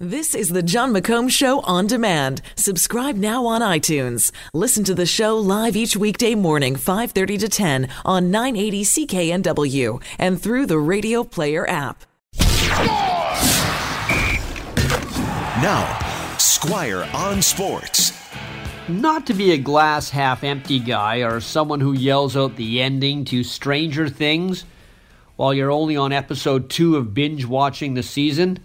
This is the Jon McComb Show on demand. Subscribe now on iTunes. Listen to the show live each weekday morning, 5:30 to 10 on 980 CKNW and through the Radio Player app. Now, Squire on Sports. Not to be a glass half empty guy or someone who yells out the ending to Stranger Things while you're only on episode 2 of binge watching the season.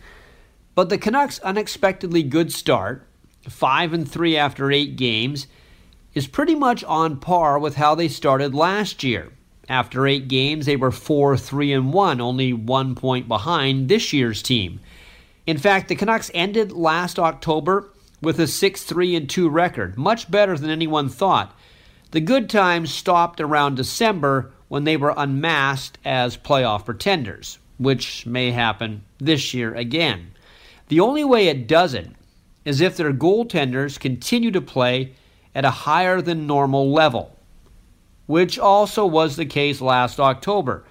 But the Canucks' unexpectedly good start, 5 and 3 after 8 games, is pretty much on par with how they started last year. After 8 games, they were 4 3 and 1, only 1 point behind this year's team. In fact, the Canucks ended last October with a 6 3 and 2 record, much better than anyone thought. The good times stopped around December when they were unmasked as playoff pretenders, which may happen this year again. The only way it doesn't is if their goaltenders continue to play at a higher than normal level, which also was the case last October.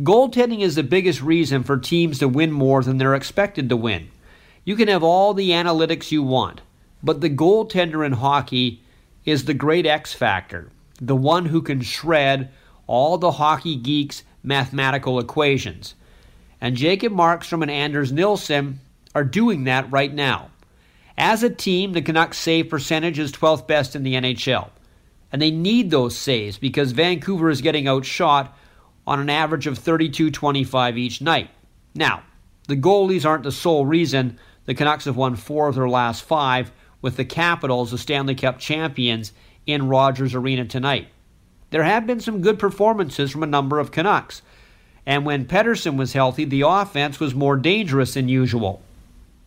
Goaltending is the biggest reason for teams to win more than they're expected to win. You can have all the analytics you want, but the goaltender in hockey is the great X factor, the one who can shred all the hockey geeks' mathematical equations. And Jacob Markstrom and Anders Nilsson are doing that right now. As a team, the Canucks save percentage is 12th best in the NHL. And they need those saves because Vancouver is getting outshot on an average of 32 25 each night. Now, the goalies aren't the sole reason the Canucks have won four of their last five, with the Capitals, the Stanley Cup champions, in Rogers Arena tonight. There have been some good performances from a number of Canucks. And when Pettersson was healthy, the offense was more dangerous than usual.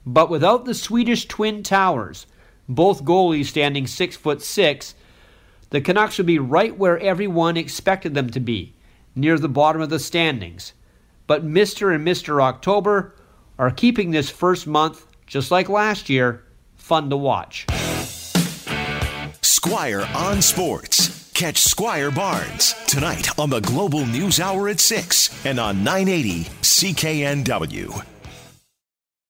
But without the Swedish Twin Towers, both goalies standing six foot six, the Canucks would be right where everyone expected them to be, near the bottom of the standings. But Mr. and Mr. October are keeping this first month, just like last year, fun to watch. Squire on Sports. Catch Squire Barnes tonight on the Global News Hour at 6 and on 980 CKNW.